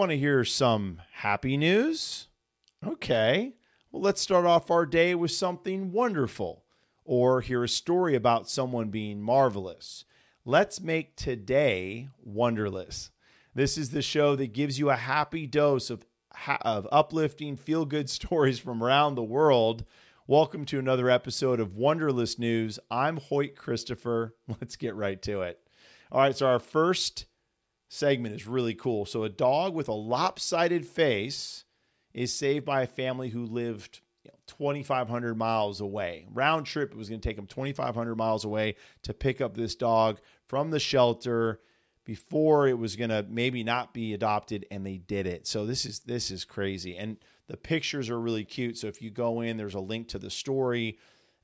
want to hear some happy news? Okay. Well, let's start off our day with something wonderful or hear a story about someone being marvelous. Let's make today wonderlous. This is the show that gives you a happy dose of, of uplifting, feel good stories from around the world. Welcome to another episode of Wonderlous News. I'm Hoyt Christopher. Let's get right to it. All right, so our first segment is really cool. So, a dog with a lopsided face is saved by a family who lived you know, 2,500 miles away. Round trip, it was going to take them 2,500 miles away to pick up this dog from the shelter before it was going to maybe not be adopted and they did it. So this is this is crazy. And the pictures are really cute. So if you go in there's a link to the story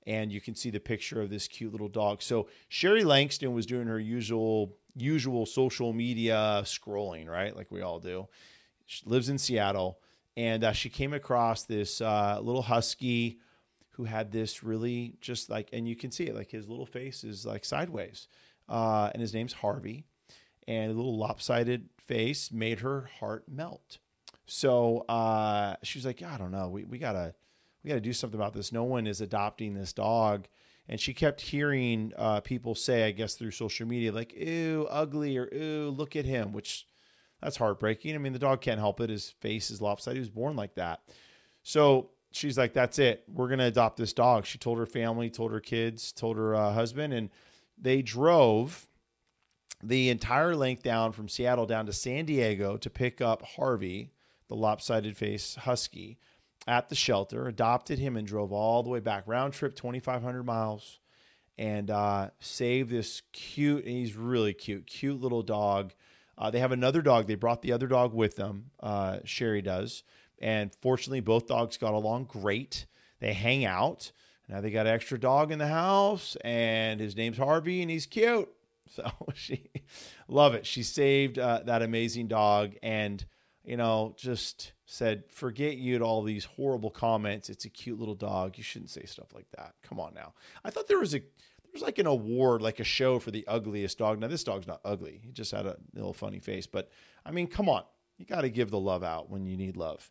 and you can see the picture of this cute little dog. So Sherry Langston was doing her usual usual social media scrolling, right? Like we all do. She lives in Seattle and uh, she came across this uh, little husky who had this really just like and you can see it like his little face is like sideways. Uh, and his name's Harvey and a little lopsided face made her heart melt. So uh, she was like, I don't know, we, we gotta we gotta do something about this. No one is adopting this dog. And she kept hearing uh, people say, I guess through social media, like, ew, ugly, or ew, look at him, which that's heartbreaking. I mean, the dog can't help it. His face is lopsided. He was born like that. So she's like, that's it. We're going to adopt this dog. She told her family, told her kids, told her uh, husband, and they drove the entire length down from Seattle down to San Diego to pick up Harvey, the lopsided face husky, at the shelter, adopted him, and drove all the way back, round trip 2,500 miles, and uh, saved this cute, and he's really cute, cute little dog. Uh, they have another dog. They brought the other dog with them. Uh, Sherry does. And fortunately, both dogs got along great. They hang out. Now they got an extra dog in the house, and his name's Harvey, and he's cute. So she love it. She saved uh, that amazing dog and you know just said forget you to all these horrible comments. It's a cute little dog. You shouldn't say stuff like that. Come on now. I thought there was a there was like an award, like a show for the ugliest dog. Now this dog's not ugly. He just had a little funny face, but I mean, come on. You got to give the love out when you need love.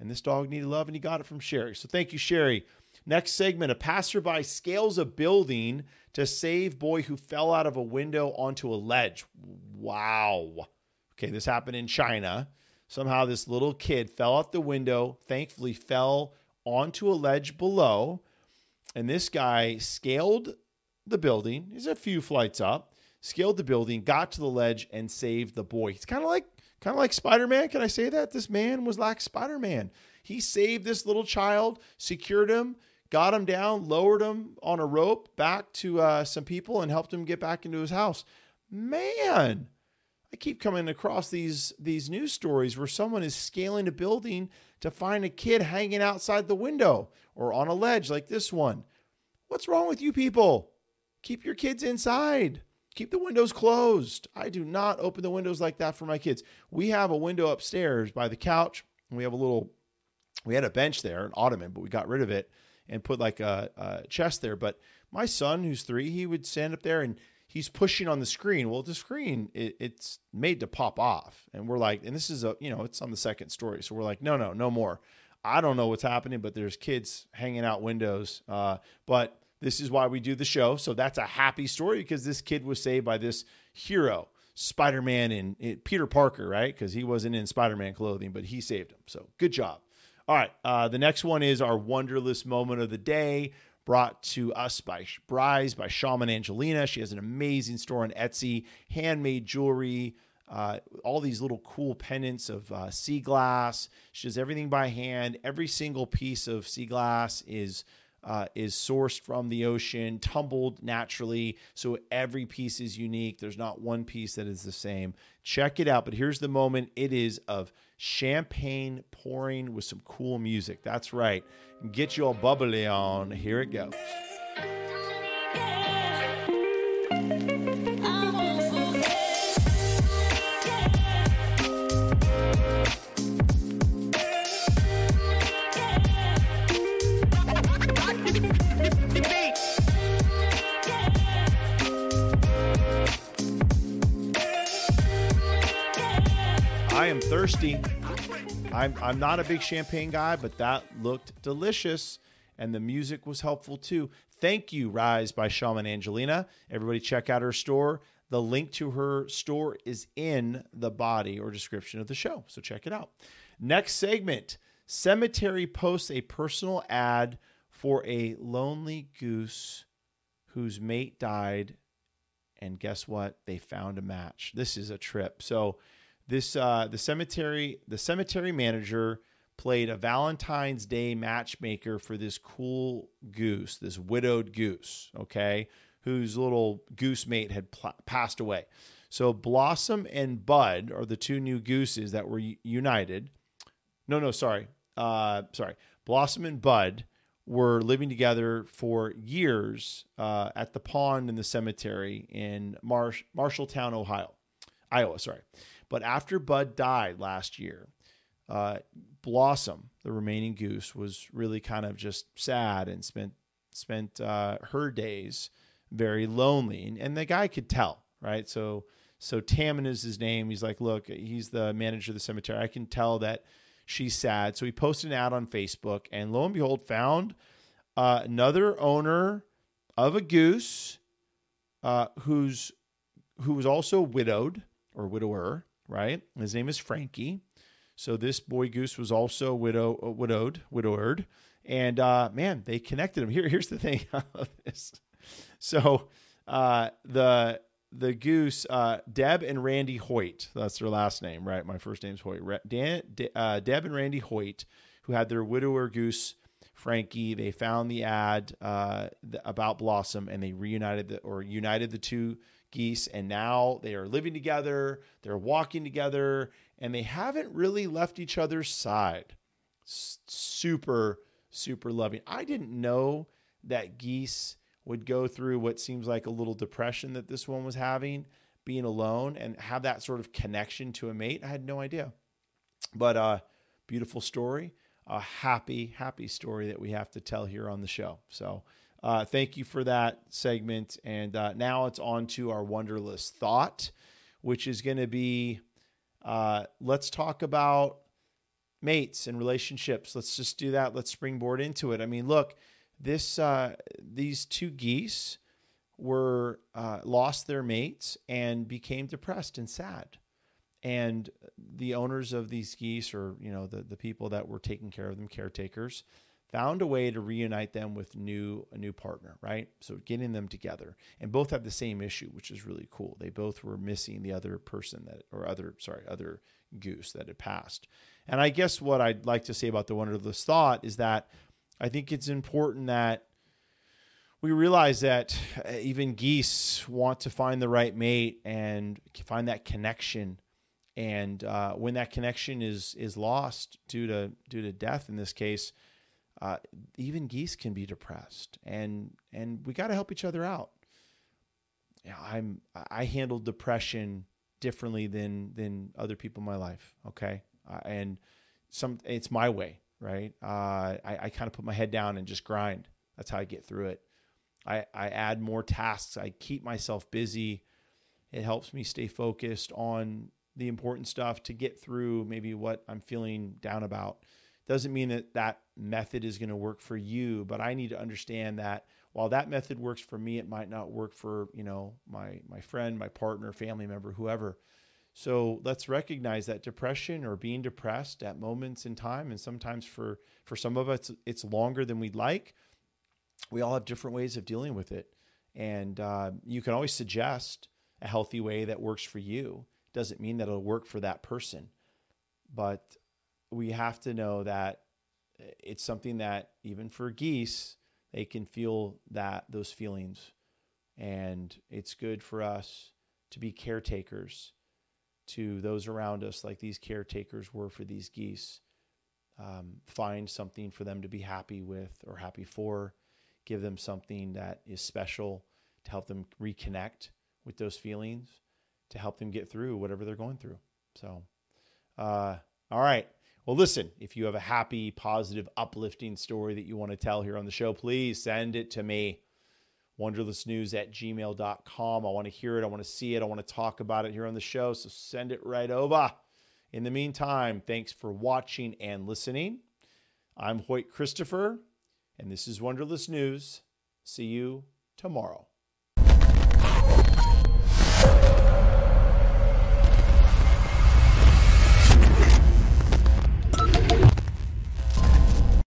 And this dog needed love and he got it from Sherry. So thank you Sherry. Next segment, a passerby scales a building to save boy who fell out of a window onto a ledge. Wow. Okay, this happened in China. Somehow this little kid fell out the window, thankfully fell onto a ledge below, and this guy scaled the building. He's a few flights up, scaled the building, got to the ledge and saved the boy. He's kind of like kind of like Spider-Man. Can I say that? This man was like Spider-Man. He saved this little child, secured him, got him down, lowered him on a rope back to uh, some people, and helped him get back into his house. Man, I keep coming across these these news stories where someone is scaling a building to find a kid hanging outside the window or on a ledge like this one. What's wrong with you people? Keep your kids inside. Keep the windows closed. I do not open the windows like that for my kids. We have a window upstairs by the couch. we have a little we had a bench there, an ottoman, but we got rid of it and put like a, a chest there. But my son, who's three, he would stand up there and he's pushing on the screen. Well, the screen it, it's made to pop off, and we're like, and this is a you know it's on the second story, so we're like, no, no, no more. I don't know what's happening, but there's kids hanging out windows. Uh, but this is why we do the show. So that's a happy story because this kid was saved by this hero, Spider Man and Peter Parker, right? Because he wasn't in Spider Man clothing, but he saved him. So good job. All right. Uh, the next one is our Wonderlous moment of the day, brought to us by Rise, by Shaman Angelina. She has an amazing store on Etsy, handmade jewelry, uh, all these little cool pendants of uh, sea glass. She does everything by hand. Every single piece of sea glass is uh, is sourced from the ocean, tumbled naturally. So every piece is unique. There's not one piece that is the same. Check it out. But here's the moment it is of champagne pouring with some cool music. That's right. Get your bubbly on. Here it goes. Thirsty. I'm I'm not a big champagne guy, but that looked delicious, and the music was helpful too. Thank you, Rise by Shaman Angelina. Everybody, check out her store. The link to her store is in the body or description of the show, so check it out. Next segment: Cemetery posts a personal ad for a lonely goose whose mate died and guess what they found a match this is a trip so this uh the cemetery the cemetery manager played a valentine's day matchmaker for this cool goose this widowed goose okay whose little goose mate had pl- passed away. So blossom and bud are the two new gooses that were united. No no sorry uh sorry. Blossom and bud were living together for years uh, at the pond in the cemetery in Marsh- Marshalltown, Ohio, Iowa. Sorry, but after Bud died last year, uh, Blossom, the remaining goose, was really kind of just sad and spent spent uh, her days very lonely, and, and the guy could tell, right? So so Tammin is his name. He's like, look, he's the manager of the cemetery. I can tell that she's sad. So he posted an ad on Facebook, and lo and behold, found uh, another owner of a goose uh, who's who was also widowed or widower, right? His name is Frankie. So this boy goose was also widow uh, widowed, widowed, and uh, man, they connected him. Here, here's the thing of this. So uh, the the goose, uh, Deb and Randy Hoyt. That's their last name, right? My first name's Hoyt. Dan, uh, Deb and Randy Hoyt, who had their widower goose, Frankie. They found the ad uh, about Blossom, and they reunited the, or united the two geese, and now they are living together. They're walking together, and they haven't really left each other's side. Super, super loving. I didn't know that geese would go through what seems like a little depression that this one was having, being alone and have that sort of connection to a mate. I had no idea. But uh beautiful story, a happy, happy story that we have to tell here on the show. So uh, thank you for that segment. And uh, now it's on to our wonderlous thought, which is going to be uh, let's talk about mates and relationships. Let's just do that. Let's springboard into it. I mean, look, this uh, these two geese were uh, lost their mates and became depressed and sad and the owners of these geese or you know the, the people that were taking care of them caretakers found a way to reunite them with new a new partner right? So getting them together. And both have the same issue which is really cool. They both were missing the other person that or other sorry other goose that had passed. And i guess what i'd like to say about the wonderlous thought is that I think it's important that we realize that uh, even geese want to find the right mate and find that connection. And uh, when that connection is is lost due to due to death in this case, uh, even geese can be depressed, and and we got to help each other out. I'm I handle depression differently than than other people in my life. Okay, uh, and some it's my way right? Uh, I, I kind of put my head down and just grind. That's how I get through it. I, I add more tasks. I keep myself busy. It helps me stay focused on the important stuff to get through maybe what I'm feeling down about. Doesn't mean that that method is going to work for you, but I need to understand that while that method works for me, it might not work for, you know, my my friend, my partner, family member, whoever. So let's recognize that depression or being depressed at moments in time, and sometimes for for some of us it's longer than we'd like. We all have different ways of dealing with it, and uh, you can always suggest a healthy way that works for you. Doesn't mean that it'll work for that person, but we have to know that it's something that even for geese they can feel that those feelings, and it's good for us to be caretakers to those around us, like these caretakers were for these geese. Um, find something for them to be happy with or happy for. Give them something that is special to help them reconnect with those feelings, to help them get through whatever they're going through. So, uh, all right. Well, listen, if you have a happy, positive, uplifting story that you want to tell here on the show, please send it to me wonderlousnews at gmail.com. I want to hear it. I want to see it. I want to talk about it here on the show. So send it right over. In the meantime, thanks for watching and listening. I'm Hoyt Christopher, and this is Wonderlous News. See you tomorrow.